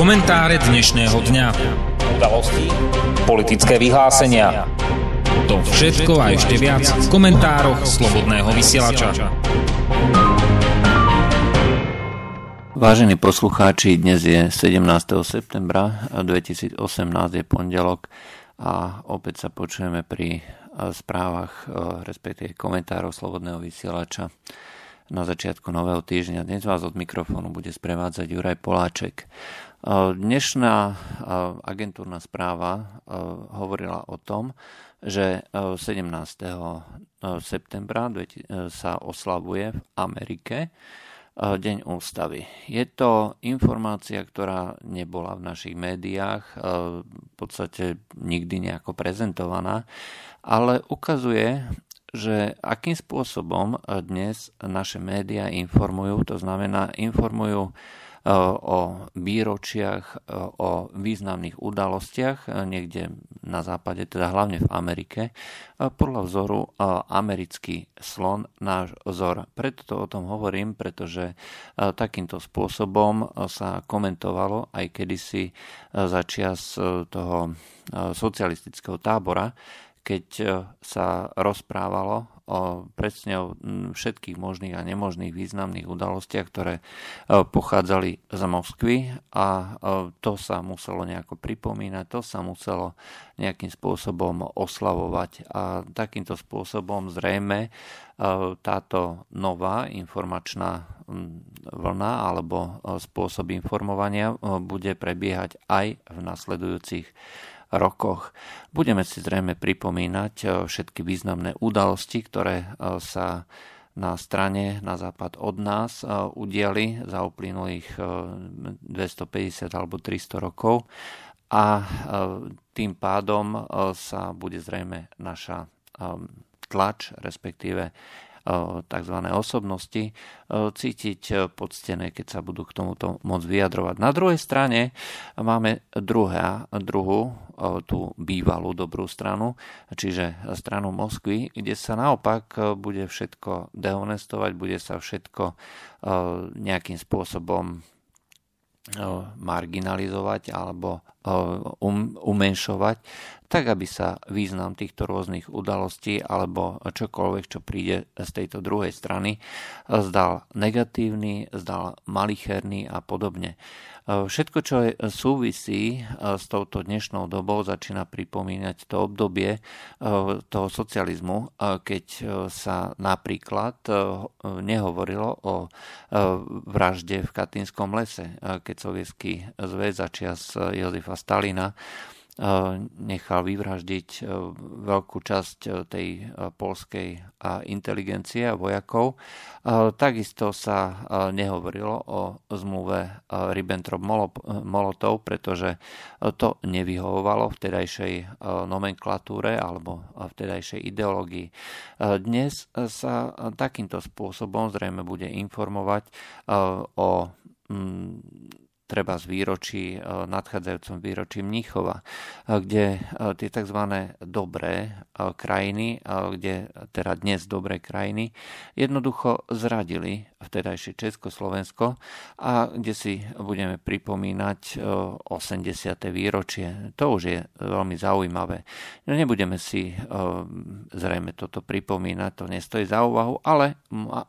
Komentáre dnešného dňa. Udalosti, politické vyhlásenia. To všetko a ešte viac v komentároch Slobodného vysielača. Vážení poslucháči, dnes je 17. septembra 2018, je pondelok a opäť sa počujeme pri správach, respektíve komentárov Slobodného vysielača na začiatku nového týždňa. Dnes vás od mikrofónu bude sprevádzať Juraj Poláček. Dnešná agentúrna správa hovorila o tom, že 17. septembra sa oslavuje v Amerike Deň ústavy. Je to informácia, ktorá nebola v našich médiách, v podstate nikdy nejako prezentovaná, ale ukazuje že akým spôsobom dnes naše médiá informujú, to znamená informujú o výročiach, e, o významných udalostiach e, niekde na západe, teda hlavne v Amerike, podľa vzoru americký slon, náš vzor. Preto to o tom hovorím, pretože takýmto spôsobom sa komentovalo aj kedysi začias toho socialistického tábora, keď e, sa rozprávalo o presne o všetkých možných a nemožných významných udalostiach, ktoré e, pochádzali z Moskvy a e, to sa muselo nejako pripomínať, to sa muselo nejakým spôsobom oslavovať a takýmto spôsobom zrejme táto nová informačná vlna alebo spôsob informovania bude prebiehať aj v nasledujúcich rokoch. Budeme si zrejme pripomínať eh, všetky významné udalosti, ktoré eh, sa na strane na západ od nás eh, udiali za uplynulých 250 alebo 300 rokov a tým pádom sa bude zrejme naša tlač, respektíve tzv. osobnosti cítiť poctené, keď sa budú k tomuto môcť vyjadrovať. Na druhej strane máme druhá, druhú, tú bývalú dobrú stranu, čiže stranu Moskvy, kde sa naopak bude všetko dehonestovať, bude sa všetko nejakým spôsobom marginalizovať alebo um, umenšovať, tak aby sa význam týchto rôznych udalostí alebo čokoľvek, čo príde z tejto druhej strany, zdal negatívny, zdal malicherný a podobne. Všetko, čo súvisí s touto dnešnou dobou, začína pripomínať to obdobie toho socializmu, keď sa napríklad nehovorilo o vražde v Katinskom lese, keď sovietský zväz začias Jozefa Stalina nechal vyvraždiť veľkú časť tej polskej inteligencie a vojakov. Takisto sa nehovorilo o zmluve Ribbentrop-Molotov, pretože to nevyhovovalo vtedajšej nomenklatúre alebo vtedajšej ideológii. Dnes sa takýmto spôsobom zrejme bude informovať o treba z výročí, e, nadchádzajúcom výročí Mníchova, e, kde e, tie tzv. dobré krajiny, kde teda dnes dobré krajiny, jednoducho zradili vtedajšie Československo a kde si budeme pripomínať 80. výročie. To už je veľmi zaujímavé. No nebudeme si zrejme toto pripomínať, to nestojí za úvahu, ale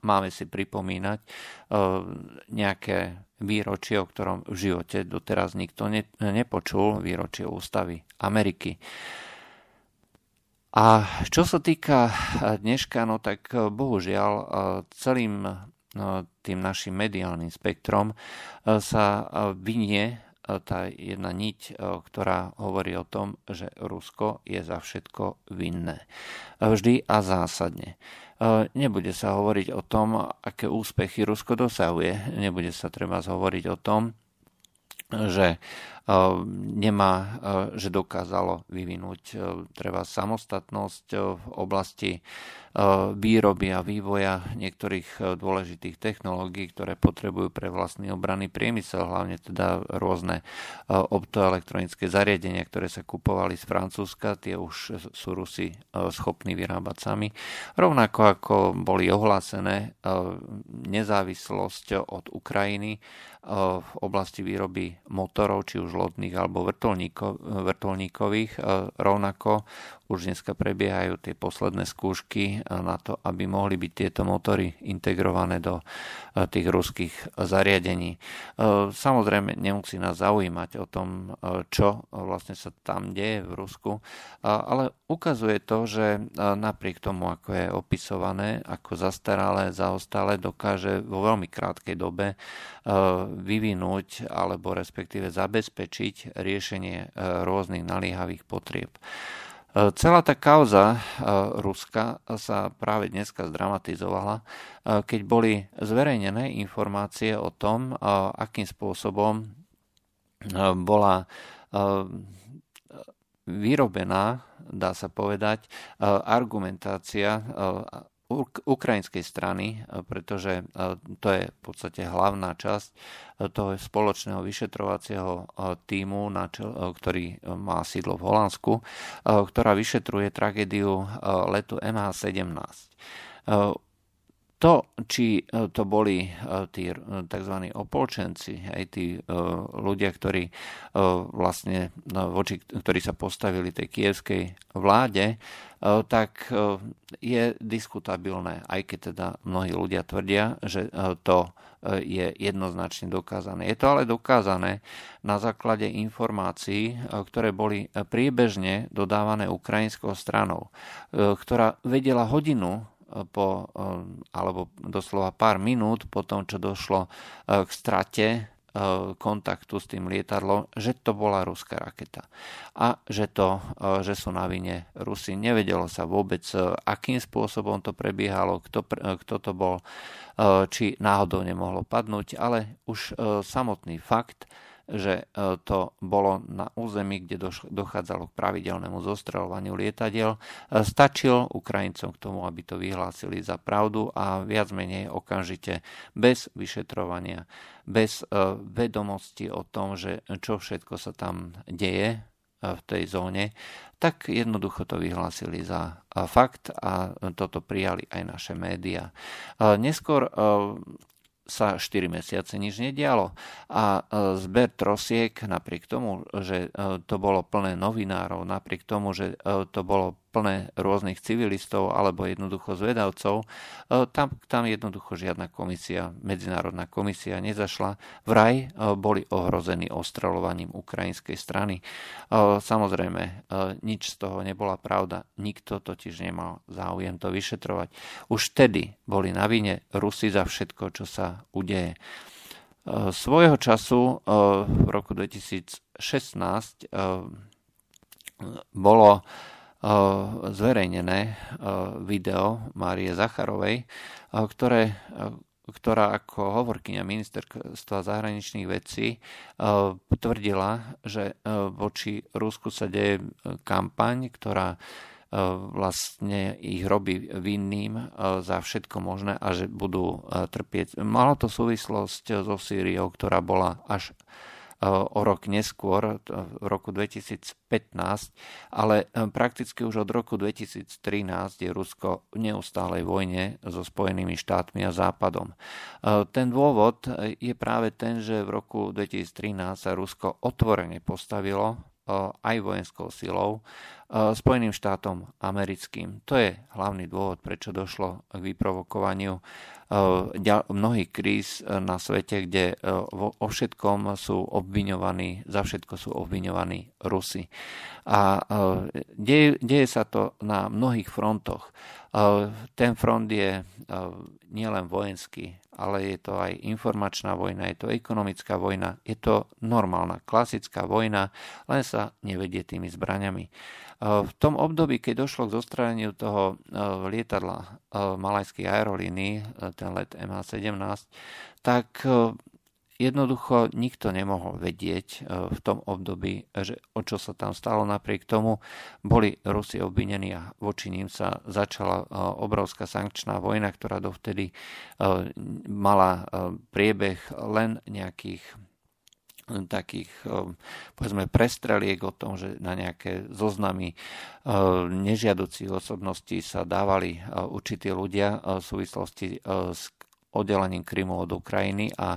máme si pripomínať nejaké výročie, o ktorom v živote doteraz nikto ne, nepočul, výročie ústavy Ameriky. A čo sa týka dneška, no tak bohužiaľ celým tým našim mediálnym spektrom sa vynie tá jedna niť, ktorá hovorí o tom, že Rusko je za všetko vinné. Vždy a zásadne. Nebude sa hovoriť o tom, aké úspechy Rusko dosahuje. Nebude sa treba hovoriť o tom, že nemá, že dokázalo vyvinúť treba samostatnosť v oblasti výroby a vývoja niektorých dôležitých technológií, ktoré potrebujú pre vlastný obranný priemysel, hlavne teda rôzne optoelektronické zariadenia, ktoré sa kupovali z Francúzska, tie už sú Rusi schopní vyrábať sami. Rovnako ako boli ohlásené nezávislosť od Ukrajiny v oblasti výroby motorov, či už lodných alebo vrtulníkových. Rovnako už dneska prebiehajú tie posledné skúšky na to, aby mohli byť tieto motory integrované do tých ruských zariadení. Samozrejme, nemusí nás zaujímať o tom, čo vlastne sa tam deje v Rusku, ale ukazuje to, že napriek tomu, ako je opisované, ako zastaralé, zaostalé, dokáže vo veľmi krátkej dobe vyvinúť alebo respektíve zabezpečiť riešenie rôznych naliehavých potrieb. E, celá tá kauza e, Ruska sa práve dneska zdramatizovala, keď boli zverejnené informácie o tom, akým spôsobom bola vyrobená, dá sa povedať, argumentácia ukrajinskej strany, e, pretože e, to je v podstate hlavná časť e, toho spoločného vyšetrovacieho týmu, ktorý má sídlo v Holandsku, ktorá vyšetruje tragédiu letu MH17 to, či e, to boli e, tí e, tzv. opolčenci, aj tí ľudia, ktorí vlastne voči, ktorí sa postavili tej kievskej vláde, tak je diskutabilné, aj keď teda mnohí ľudia tvrdia, že to je jednoznačne dokázané. Je to ale dokázané na základe informácií, ktoré boli priebežne dodávané ukrajinskou stranou, ktorá vedela hodinu po, eh, alebo doslova pár minút po tom, čo došlo eh, k strate eh, kontaktu s tým lietadlom, že to bola ruská raketa. A že, to, že sú na vine Rusy. Nevedelo sa vôbec, akým spôsobom to prebiehalo, kto, kto to bol, či náhodou nemohlo padnúť, ale už samotný fakt, že e, to bolo na území, kde dochádzalo k pravidelnému zostreľovaniu lietadiel. E, stačil Ukrajincom k tomu, aby to vyhlásili za pravdu a viac menej okamžite bez vyšetrovania, bez e, vedomosti o tom, že čo všetko sa tam deje v tej zóne, tak jednoducho to vyhlásili za fakt a toto prijali aj naše médiá. Neskôr sa 4 mesiace nič nedialo. A e, zber trosiek, napriek tomu, že e, to bolo plné novinárov, napriek tomu, že e, to bolo plné rôznych civilistov alebo jednoducho zvedavcov, tam, tam jednoducho žiadna komisia, medzinárodná komisia nezašla. Vraj boli ohrození ostrelovaním ukrajinskej strany. Samozrejme, nič z toho nebola pravda. Nikto totiž nemal záujem to vyšetrovať. Už vtedy boli na vine Rusy za všetko, čo sa udeje. Svojho času v roku 2016 bolo zverejnené video Márie Zacharovej, ktoré, ktorá ako hovorkyňa ministerstva zahraničných vecí tvrdila, že voči Rusku sa deje kampaň, ktorá vlastne ich robí vinným za všetko možné a že budú trpieť. Malo to súvislosť so Sýriou, ktorá bola až o rok neskôr, v roku 2015, ale e, prakticky už od roku 2013 je Rusko v neustálej vojne so Spojenými štátmi a Západom. Ten dôvod je práve ten, že v roku 2013 sa Rusko otvorene postavilo aj vojenskou silou Spojeným štátom americkým. To je hlavný dôvod, prečo došlo k vyprovokovaniu mnohých kríz na svete, kde o všetkom sú obviňovaní, za všetko sú obviňovaní Rusi. A deje, deje sa to na mnohých frontoch. Ten front je nielen vojenský, ale je to aj informačná vojna, je to ekonomická vojna, je to normálna, klasická vojna, len sa nevedie tými zbraňami. V tom období, keď došlo k zostreleniu toho lietadla malajských aerolínií, ten let MH17, tak jednoducho nikto nemohol vedieť v tom období, že o čo sa tam stalo. Napriek tomu boli Rusi obvinení a voči ním sa začala obrovská sankčná vojna, ktorá dovtedy mala priebeh len nejakých takých povedzme prestreliek o tom, že na nejaké zoznamy nežiaducích osobností sa dávali určití ľudia v súvislosti s oddelením Krymu od Ukrajiny a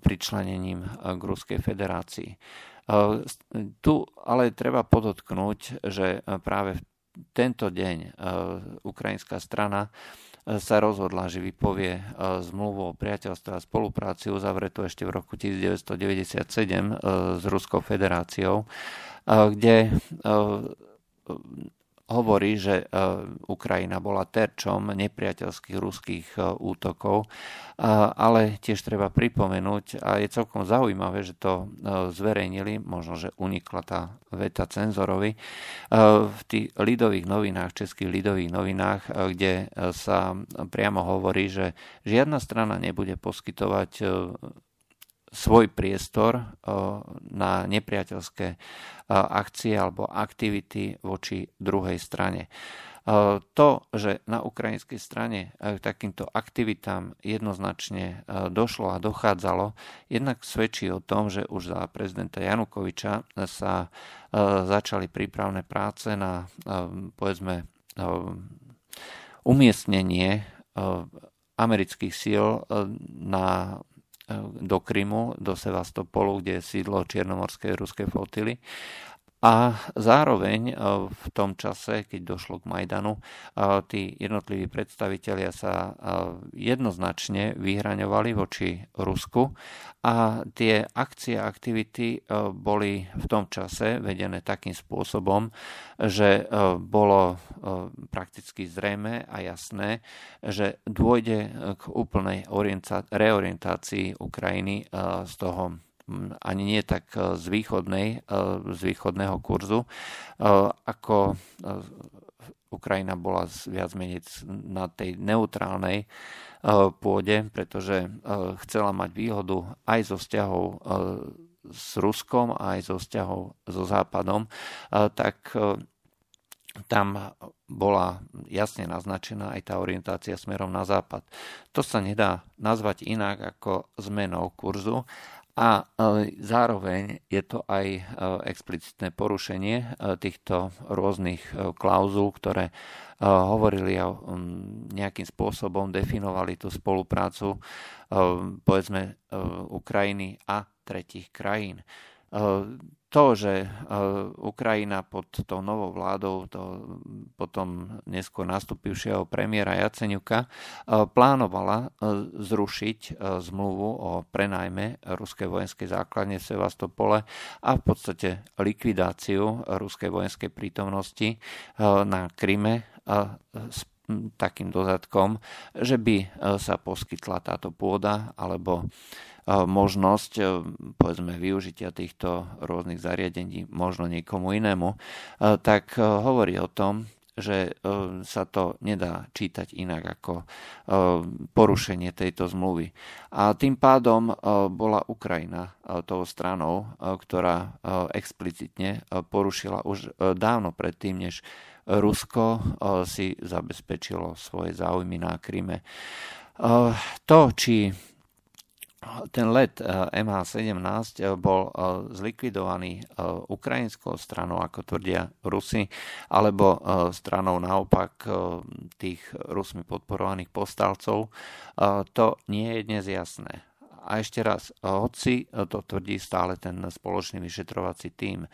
pričlenením k Ruskej federácii. Tu ale treba podotknúť, že práve v tento deň ukrajinská strana sa rozhodla, že vypovie zmluvu o priateľstve a spolupráci uzavretú ešte v roku 1997 e, s Ruskou federáciou, kde hovorí, že Ukrajina bola terčom nepriateľských ruských útokov, ale tiež treba pripomenúť, a je celkom zaujímavé, že to zverejnili, možno, že unikla tá veta cenzorovi, v tých lidových novinách, českých lidových novinách, kde sa priamo hovorí, že žiadna strana nebude poskytovať svoj priestor na nepriateľské akcie alebo aktivity voči druhej strane. To, že na ukrajinskej strane k takýmto aktivitám jednoznačne došlo a dochádzalo, jednak svedčí o tom, že už za prezidenta Janukoviča sa začali prípravné práce na, povedzme, umiestnenie amerických síl na do Krymu, do Sevastopolu, kde je sídlo Čiernomorskej ruskej flotily. A zároveň e, v tom čase, keď došlo k Majdanu, e, tí jednotliví predstavitelia sa e, jednoznačne vyhraňovali voči Rusku a tie akcie a aktivity boli v tom čase vedené takým spôsobom, že bolo prakticky zrejme a jasné, že dôjde k úplnej reorientácii Ukrajiny z toho ani nie tak e, z, východnej, e, z východného kurzu, e, ako Ukrajina bola viac menej na tej neutrálnej pôde, pretože chcela mať výhodu aj zo vzťahov s Ruskom, aj zo vzťahov so Západom, tak tam bola jasne naznačená aj tá orientácia smerom na západ. To sa nedá nazvať inak ako zmenou kurzu a e, zároveň je to aj e, explicitné porušenie e, týchto rôznych klauzul, ktoré hovorili a nejakým spôsobom definovali tú spoluprácu povedzme Ukrajiny a tretich krajín to, že e, Ukrajina pod tou novou vládou, to potom neskôr nastupivšieho premiéra Jaceňuka, e, plánovala e, zrušiť zmluvu o prenajme ruskej vojenskej základne v Sevastopole a v podstate likvidáciu ruskej vojenskej prítomnosti na Kryme s takým dodatkom, že by sa poskytla táto pôda alebo možnosť povedzme využitia týchto rôznych zariadení možno niekomu inému, tak hovorí o tom, že sa to nedá čítať inak ako porušenie tejto zmluvy. A tým pádom bola Ukrajina tou stranou, ktorá explicitne porušila už dávno predtým, než Rusko si zabezpečilo svoje záujmy na Kryme. To, či ten let eh, MH17 eh, bol eh, zlikvidovaný ukrajinskou stranou, ako tvrdia Rusy, alebo stranou naopak tých Rusmi podporovaných povstalcov, to nie je dnes jasné. A ešte raz, hoci to tvrdí stále ten spoločný vyšetrovací tím.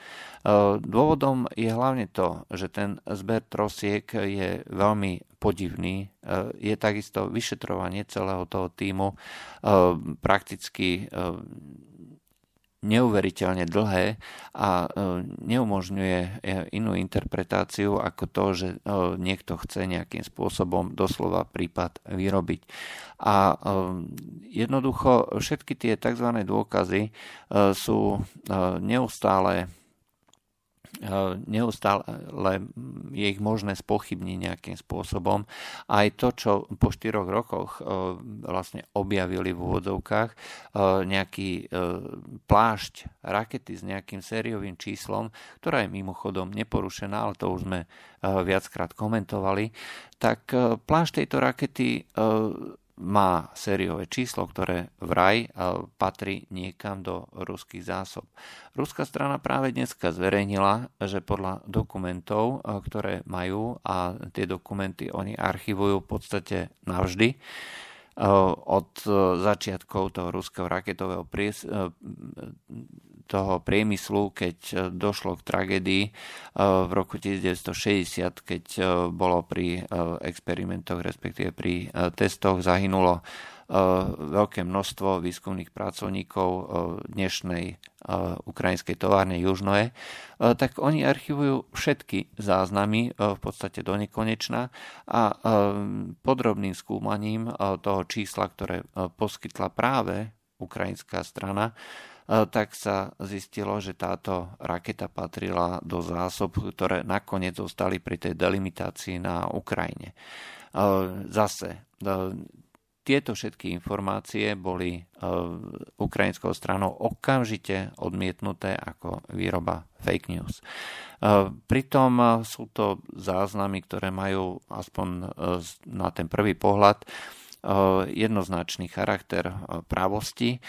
Dôvodom je hlavne to, že ten zber trosiek je veľmi podivný. Je takisto vyšetrovanie celého toho týmu prakticky neuveriteľne dlhé a neumožňuje e, inú interpretáciu ako to, že niekto chce nejakým spôsobom doslova prípad vyrobiť. A jednoducho všetky tie tzv. dôkazy sú neustále neustále je ich možné spochybniť nejakým spôsobom. Aj to, čo po štyroch rokoch vlastne objavili v úvodzovkách nejaký plášť rakety s nejakým sériovým číslom, ktorá je mimochodom neporušená, ale to už sme viackrát komentovali, tak plášť tejto rakety má sériové číslo, ktoré vraj e, patrí niekam do ruských zásob. Ruská strana práve dneska zverejnila, že podľa dokumentov, e, ktoré majú a tie dokumenty oni archivujú v podstate navždy, od začiatkov toho ruského raketového pries, toho priemyslu, keď došlo k tragédii v roku 1960, keď bolo pri experimentoch, respektíve pri testoch zahynulo veľké množstvo výskumných pracovníkov dnešnej ukrajinskej továrne Južnoe, tak oni archivujú všetky záznamy v podstate do nekonečna a podrobným skúmaním toho čísla, ktoré poskytla práve ukrajinská strana, tak sa zistilo, že táto raketa patrila do zásob, ktoré nakoniec zostali pri tej delimitácii na Ukrajine. Zase tieto všetky informácie boli e, ukrajinskou stranou okamžite odmietnuté ako výroba fake news. E, pritom sú to záznamy, ktoré majú aspoň e, na ten prvý pohľad jednoznačný charakter právosti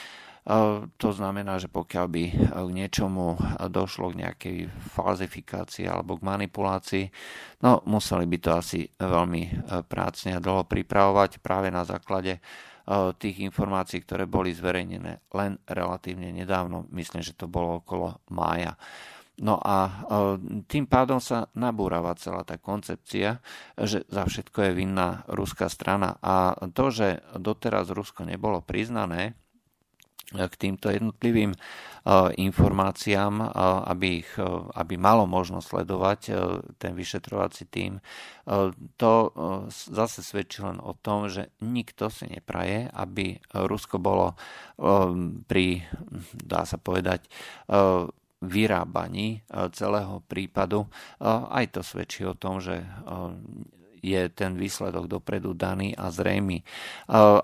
to znamená, že pokiaľ by k niečomu došlo k nejakej falzifikácii alebo k manipulácii, no museli by to asi veľmi prácne a dlho pripravovať práve na základe tých informácií, ktoré boli zverejnené len relatívne nedávno. Myslím, že to bolo okolo mája. No a e, tým pádom sa nabúrava celá tá koncepcia, že za všetko je vinná ruská strana. A to, že doteraz Rusko nebolo priznané, k týmto jednotlivým informáciám, aby, ich, aby malo možnosť sledovať ten vyšetrovací tým. To zase svedčí len o tom, že nikto si nepraje, aby Rusko bolo pri, dá sa povedať, vyrábaní celého prípadu. Aj to svedčí o tom, že je ten výsledok dopredu daný a zrejmy.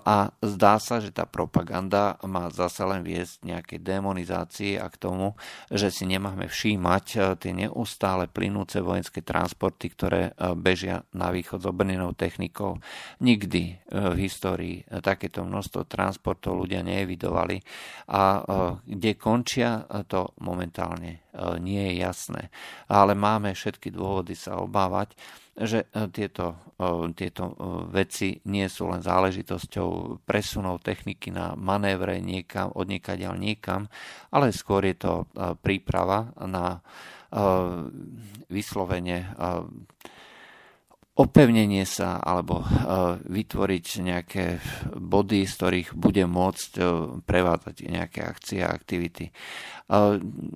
A zdá sa, že tá propaganda má zase len viesť nejakej demonizácii a k tomu, že si nemáme všímať e, tie neustále plynúce vojenské transporty, ktoré e, bežia na východ s obrnenou technikou. Nikdy e, v histórii takéto množstvo transportov ľudia neevidovali a kde končia, to momentálne nie je jasné. Ale máme všetky dôvody sa obávať, že e, tieto, e, tieto e, veci nie sú len záležitosťou presunov techniky na manévre niekam, od niekaďal niekam, ale skôr je to príprava na vyslovene opevnenie sa alebo vytvoriť nejaké body, z ktorých bude môcť prevádzať nejaké akcie a aktivity.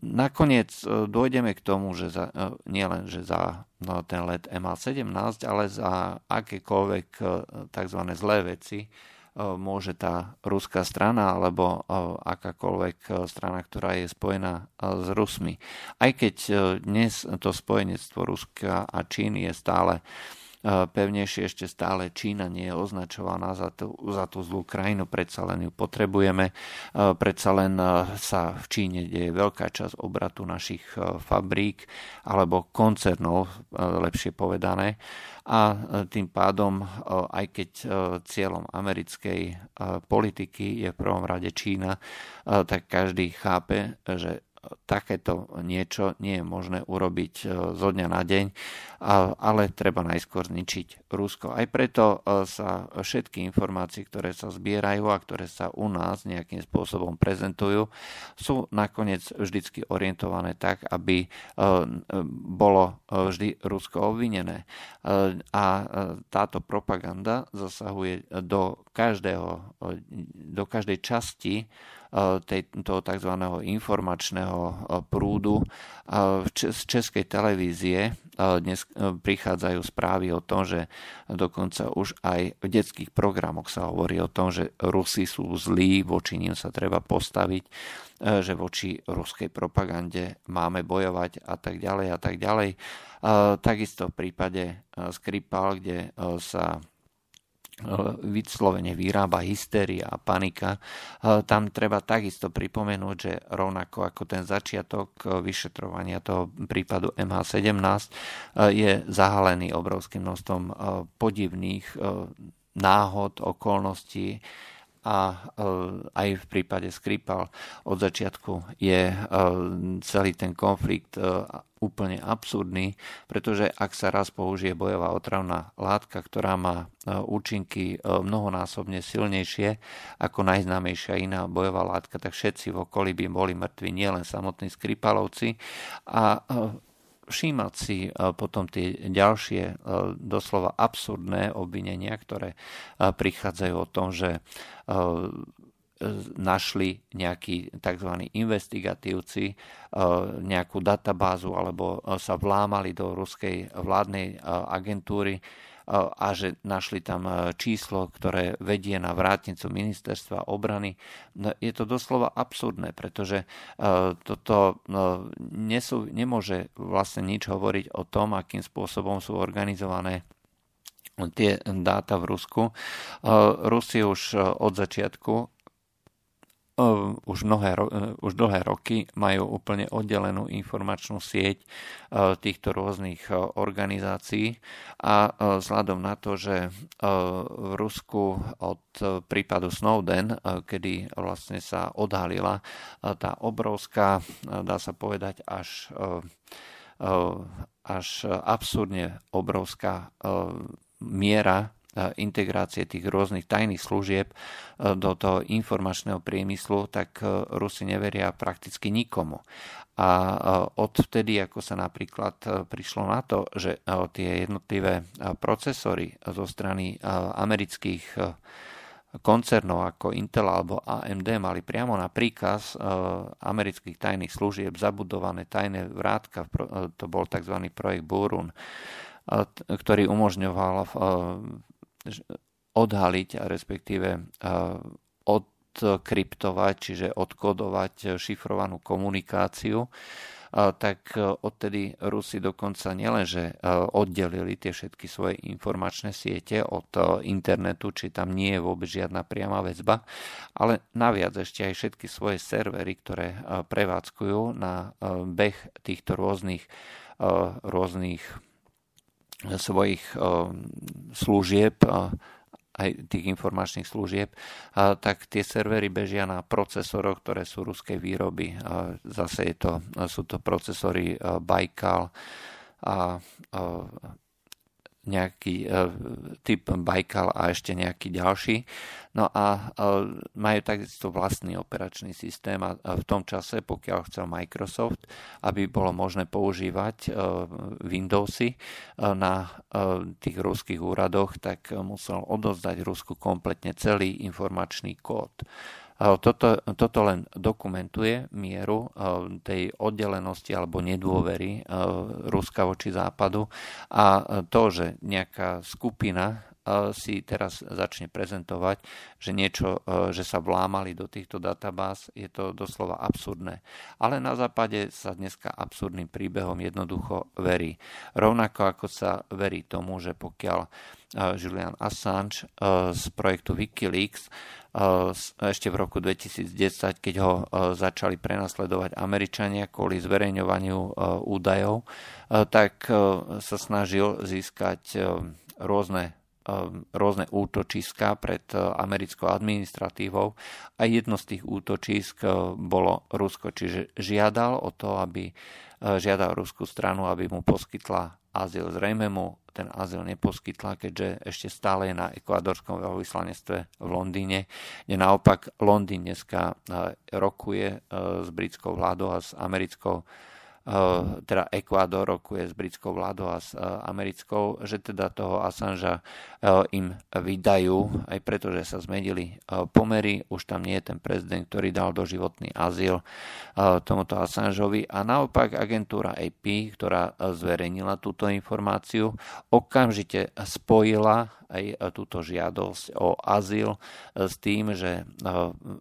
Nakoniec dojdeme k tomu, že za, nielen, že za no, ten let MA17, ale za akékoľvek tzv. zlé veci môže tá ruská strana alebo akákoľvek strana, ktorá je spojená s Rusmi. Aj keď dnes to spojenectvo Ruska a Číny je stále pevnejšie ešte stále Čína nie je označovaná za tú, za tú zlú krajinu, predsa len ju potrebujeme, predsa len sa v Číne deje veľká časť obratu našich fabrík alebo koncernov, lepšie povedané. A tým pádom, aj keď cieľom americkej politiky je v prvom rade Čína, tak každý chápe, že takéto niečo nie je možné urobiť e, zo dňa na deň, ale treba najskôr zničiť Rusko. Aj preto e, sa všetky informácie, ktoré sa zbierajú a ktoré sa u nás nejakým spôsobom prezentujú, sú nakoniec vždycky orientované tak, aby e, bolo vždy Rusko obvinené. A táto propaganda zasahuje do, každého, do každej časti toho tzv. informačného prúdu. Z českej televízie dnes prichádzajú správy o tom, že dokonca už aj v detských programoch sa hovorí o tom, že Rusi sú zlí, voči ním sa treba postaviť, že voči ruskej propagande máme bojovať a tak ďalej a tak ďalej. Takisto v prípade Skripal, kde sa vyslovene vyrába hysteria a panika. Tam treba takisto pripomenúť, že rovnako ako ten začiatok vyšetrovania toho prípadu MH17 je zahalený obrovským množstvom podivných náhod, okolností a aj v prípade Skripal od začiatku je celý ten konflikt úplne absurdný, pretože ak sa raz použije bojová otravná látka, ktorá má e, účinky e, mnohonásobne silnejšie ako najznámejšia iná bojová látka, tak všetci v okolí by boli mŕtvi, nielen samotní Skripalovci. A e, všímať si potom tie ďalšie doslova absurdné obvinenia, ktoré prichádzajú o tom, že našli nejakí tzv. investigatívci e, nejakú databázu alebo e, sa vlámali do ruskej vládnej e, agentúry a že našli tam číslo, ktoré vedie na vrátnicu ministerstva obrany. No, je to doslova absurdné, pretože toto nesú, nemôže vlastne nič hovoriť o tom, akým spôsobom sú organizované tie dáta v Rusku. Rusi už od začiatku už, mnohé, už dlhé roky majú úplne oddelenú informačnú sieť týchto rôznych organizácií. A vzhľadom na to, že v Rusku od prípadu Snowden, kedy vlastne sa odhalila tá obrovská, dá sa povedať, až, až absurdne obrovská miera integrácie tých rôznych tajných služieb e, do toho informačného priemyslu, tak e, Rusi neveria prakticky nikomu. A e, odvtedy, ako sa napríklad prišlo na to, že tie jednotlivé procesory zo strany amerických koncernov ako Intel alebo AMD mali priamo na príkaz amerických tajných služieb zabudované tajné vrátka, to bol tzv. projekt Burun, ktorý umožňoval odhaliť a respektíve odkryptovať, čiže odkodovať šifrovanú komunikáciu, tak odtedy Rusi dokonca nielenže oddelili tie všetky svoje informačné siete od internetu, či tam nie je vôbec žiadna priama väzba, ale naviac ešte aj všetky svoje servery, ktoré prevádzkujú na beh týchto rôznych, rôznych svojich služieb aj tých informačných služieb, tak tie servery bežia na procesoroch, ktoré sú ruskej výroby. Zase je to, sú to procesory Baikal a nejaký typ Baikal a ešte nejaký ďalší. No a majú takisto vlastný operačný systém a v tom čase, pokiaľ chcel Microsoft, aby bolo možné používať e, Windowsy e, na e, tých ruských úradoch, tak musel odozdať Rusku kompletne celý informačný kód. Toto, toto len dokumentuje mieru tej oddelenosti alebo nedôvery Ruska voči západu a to, že nejaká skupina si teraz začne prezentovať, že niečo, e, že sa vlámali do týchto databáz, je to doslova absurdné. Ale na západe sa dneska absurdným príbehom jednoducho verí. Rovnako ako sa verí tomu, že pokiaľ e, Julian Assange e, z projektu Wikileaks ešte v roku 2010, keď ho začali prenasledovať Američania kvôli zverejňovaniu údajov, tak sa snažil získať rôzne rôzne útočiska pred americkou administratívou a jedno z tých útočisk bolo Rusko, čiže žiadal o to, aby žiadal ruskú stranu, aby mu poskytla azyl. Zrejme mu ten azyl neposkytla, keďže ešte stále je na ekvádorskom veľvyslanectve v Londýne, kde naopak Londýn dneska rokuje s britskou vládou a s americkou teda Ekvádor rokuje s britskou vládou a s americkou, že teda toho Assangea im vydajú, aj preto, že sa zmenili pomery, už tam nie je ten prezident, ktorý dal doživotný azyl tomuto Assangeovi. A naopak agentúra AP, ktorá zverejnila túto informáciu, okamžite spojila aj e, túto žiadosť o azyl e, s tým, že e,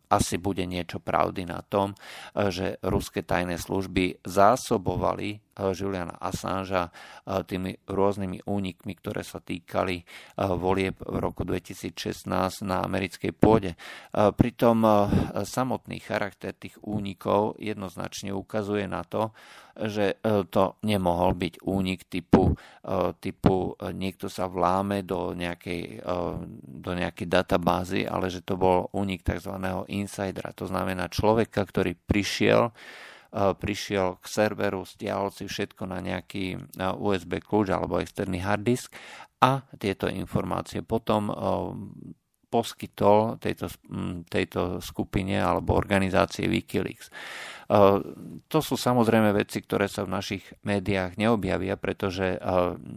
asi bude niečo pravdy na tom, že ruské tajné služby zásobovali Juliana Assangea tými rôznymi únikmi, ktoré sa týkali volieb v roku 2016 na americkej pôde. Pritom samotný charakter tých únikov jednoznačne ukazuje na to, že to nemohol byť únik typu, typu niekto sa vláme do nejakej, do nejakej databázy, ale že to bol únik tzv. insidera. To znamená človeka, ktorý prišiel prišiel k serveru, stiahol si všetko na nejaký USB kľúč alebo externý hard disk a tieto informácie potom poskytol tejto, tejto skupine alebo organizácie Wikileaks. To sú samozrejme veci, ktoré sa v našich médiách neobjavia, pretože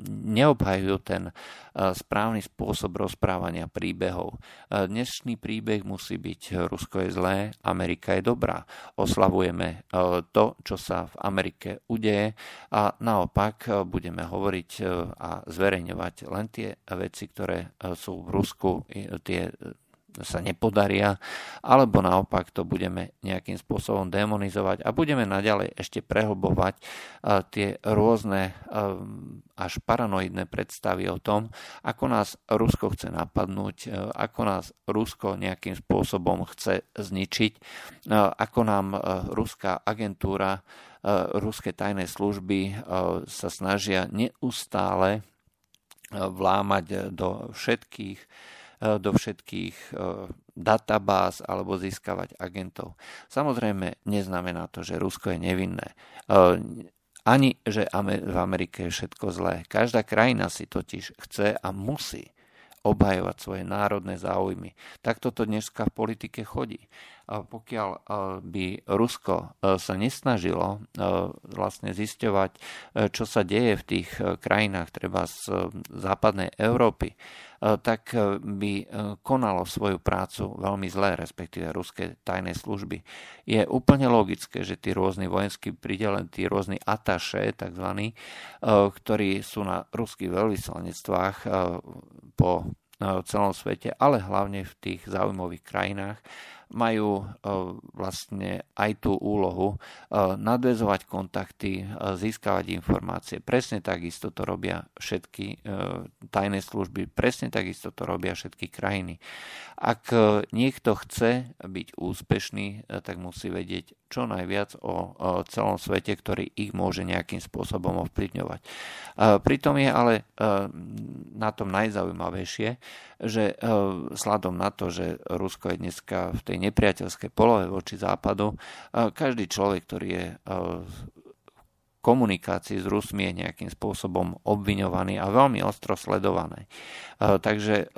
neobhajujú ten správny spôsob rozprávania príbehov. Dnešný príbeh musí byť Rusko je zlé, Amerika je dobrá. Oslavujeme to, čo sa v Amerike udeje a naopak budeme hovoriť a zverejňovať len tie veci, ktoré sú v Rusku, tie sa nepodaria, alebo naopak to budeme nejakým spôsobom demonizovať a budeme naďalej ešte prehlbovať tie rôzne až paranoidné predstavy o tom, ako nás Rusko chce napadnúť, ako nás Rusko nejakým spôsobom chce zničiť, ako nám ruská agentúra, ruské tajné služby sa snažia neustále vlámať do všetkých E, do všetkých e, databáz alebo získavať agentov. Samozrejme, neznamená to, že Rusko je nevinné. E, ani, že v Amerike je všetko zlé. Každá krajina si totiž chce a musí obhajovať svoje národné záujmy. Takto to dneska v politike chodí. Pokiaľ by Rusko sa nesnažilo vlastne zisťovať, čo sa deje v tých krajinách, treba z západnej Európy, E, tak e, by e, konalo svoju prácu veľmi zle, respektíve ruské tajné služby. Je úplne logické, že tí rôzni vojenskí pridelení, tí rôzni ataše, takzvaní, ktorí sú na ruských veľvyslanectvách po celom svete, ale hlavne v tých zaujímavých krajinách, majú e, vlastne aj tú úlohu e, nadvezovať kontakty, e, získavať informácie. Presne takisto to robia všetky tajné služby, presne takisto to robia všetky krajiny. Ak niekto chce byť úspešný, tak musí vedieť čo najviac o celom svete, ktorý ich môže nejakým spôsobom ovplyvňovať. Pritom je ale na tom najzaujímavejšie, že sladom na to, že Rusko je dneska v tej nepriateľskej polohe voči západu, každý človek, ktorý je komunikácii s Rusmi je nejakým spôsobom obviňovaný a veľmi ostro sledovaný. Takže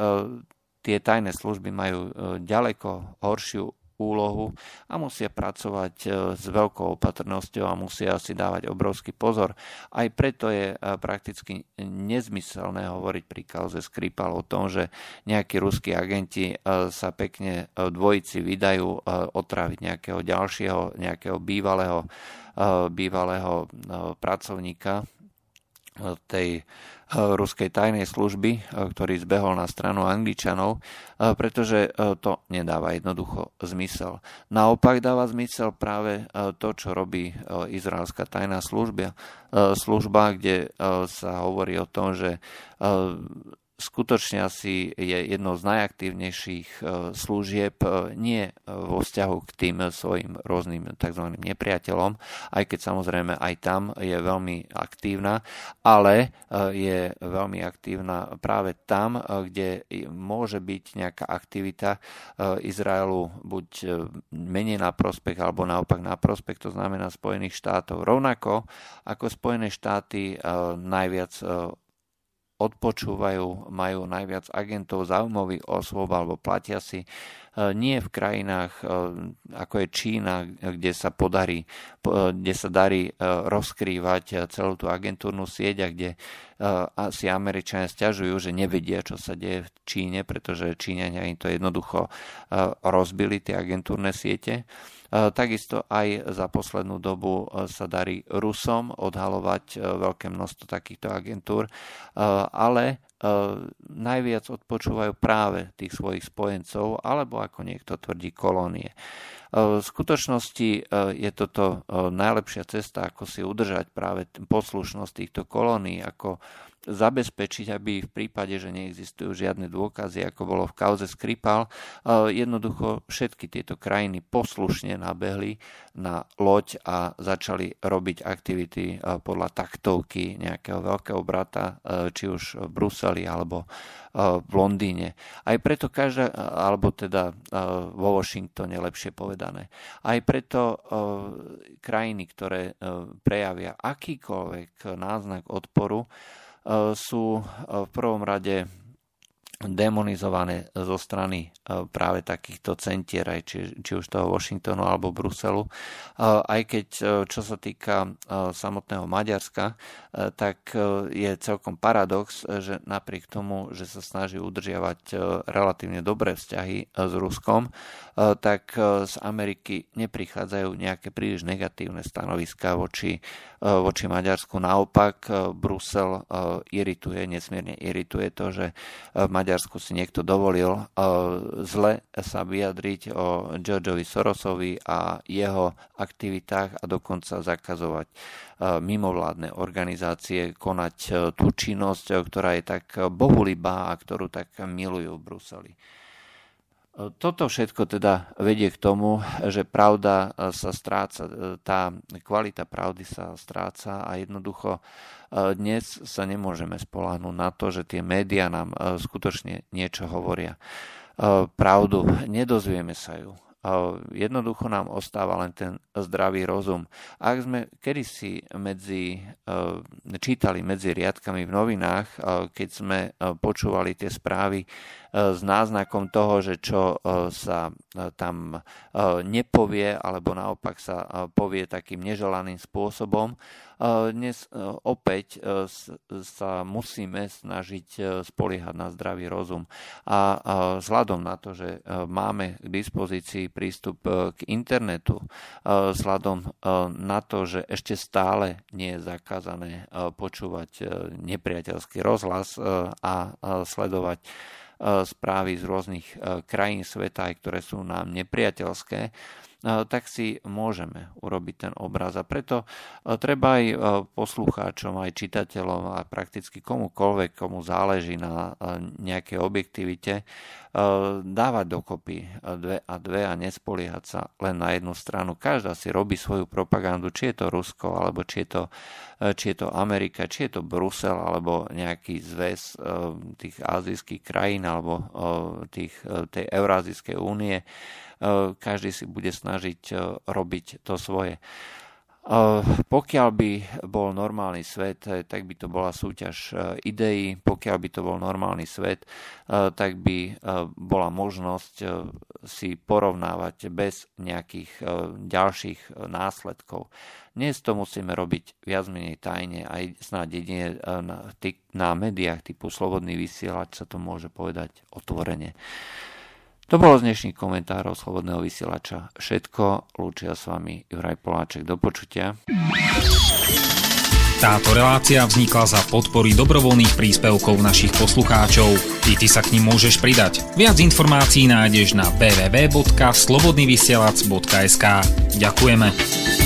tie tajné služby majú ďaleko horšiu úlohu a musia pracovať e, s veľkou opatrnosťou a musia si dávať obrovský pozor. Aj preto je e, prakticky nezmyselné hovoriť pri kauze Skripal o tom, že nejakí ruskí agenti e, sa pekne dvojici vydajú otraviť nejakého ďalšieho, nejakého bývalého, bývalého pracovníka tej ruskej tajnej služby, ktorý zbehol na stranu Angličanov, pretože to nedáva jednoducho zmysel. Naopak dáva zmysel práve to, čo robí izraelská tajná služba, služba, kde sa hovorí o tom, že skutočne asi je jednou z najaktívnejších e, služieb e, nie vo vzťahu k tým svojim rôznym tzv. nepriateľom, aj keď samozrejme aj tam je veľmi aktívna, ale e, je veľmi aktívna práve tam, kde môže byť nejaká aktivita Izraelu buď menej na prospech alebo naopak na prospech, to znamená Spojených štátov. Rovnako ako Spojené štáty najviac odpočúvajú, majú najviac agentov zaujímavých osôb alebo platia si nie v krajinách ako je Čína, kde sa podarí, kde sa darí rozkrývať celú tú agentúrnu sieť a kde si Američania stiažujú, že nevedia, čo sa deje v Číne, pretože Číňania im to jednoducho rozbili, tie agentúrne siete. Takisto aj za poslednú dobu sa darí Rusom odhalovať veľké množstvo takýchto agentúr, ale najviac odpočúvajú práve tých svojich spojencov, alebo ako niekto tvrdí kolónie. V skutočnosti je toto najlepšia cesta, ako si udržať práve poslušnosť týchto kolónií, ako zabezpečiť, aby v prípade, že neexistujú žiadne dôkazy, ako bolo v kauze Skripal, jednoducho všetky tieto krajiny poslušne nabehli na loď a začali robiť aktivity podľa taktovky nejakého veľkého brata, či už v Bruseli alebo v Londýne. Aj preto každá, alebo teda vo Washingtone lepšie povedané, aj preto krajiny, ktoré prejavia akýkoľvek náznak odporu, E, sú e, v prvom rade demonizované zo strany e, práve takýchto centier, aj či, či už toho Washingtonu alebo Bruselu. Aj keď čo sa týka samotného Maďarska, tak je celkom paradox, že napriek tomu, že sa snaží udržiavať relatívne dobré vzťahy s Ruskom, tak z Ameriky neprichádzajú nejaké príliš negatívne stanoviská voči E, voči Maďarsku. Naopak e, Brusel e, irituje, nesmierne irituje to, že v Maďarsku si niekto dovolil zle sa vyjadriť o Georgeovi Sorosovi a jeho aktivitách a dokonca zakazovať mimovládne organizácie konať tú činnosť, ktorá je tak bohulibá a ktorú tak milujú v Bruseli. Toto všetko teda vedie k tomu, že pravda sa stráca, tá kvalita pravdy sa stráca a jednoducho e, dnes sa nemôžeme spolahnúť na to, že tie médiá nám e, skutočne niečo hovoria. E, pravdu, nedozvieme sa ju. Jednoducho nám ostáva len ten zdravý rozum. Ak sme kedysi medzi, čítali medzi riadkami v novinách, keď sme počúvali tie správy s náznakom toho, že čo e, sa e, tam e, nepovie, alebo naopak sa povie takým neželaným spôsobom. Dnes opäť sa musíme snažiť spoliehať na zdravý rozum. A vzhľadom na to, že máme k dispozícii prístup k internetu, vzhľadom na to, že ešte stále nie je zakázané počúvať nepriateľský rozhlas a sledovať správy z rôznych e, krajín sveta, aj ktoré sú nám nepriateľské, tak si môžeme urobiť ten obraz. A preto treba aj poslucháčom, aj čitateľom a prakticky komukoľvek, komu záleží na nejakej objektivite, dávať dokopy dve a dve a nespoliehať sa len na jednu stranu. Každá si robí svoju propagandu, či je to Rusko, alebo či je to, či je to Amerika, či je to Brusel, alebo nejaký zväz tých azijských krajín, alebo tých, tej Eurázijskej únie E, každý si bude snažiť e, robiť to svoje. Pokiaľ by bol normálny svet, tak by to bola súťaž ideí. Pokiaľ by to bol normálny svet, tak by bola možnosť si porovnávať bez nejakých ďalších následkov. Dnes to musíme robiť viac menej tajne, aj snáď jedine na, na médiách typu Slobodný vysielač sa to môže povedať otvorene. To bolo z dnešných komentárov Slobodného vysielača všetko. Lúčia s vami Juraj Poláček. Do počutia. Táto relácia vznikla za podpory dobrovoľných príspevkov našich poslucháčov. I ty sa k ním môžeš pridať. Viac informácií nájdeš na www.slobodnyvysielac.sk Ďakujeme.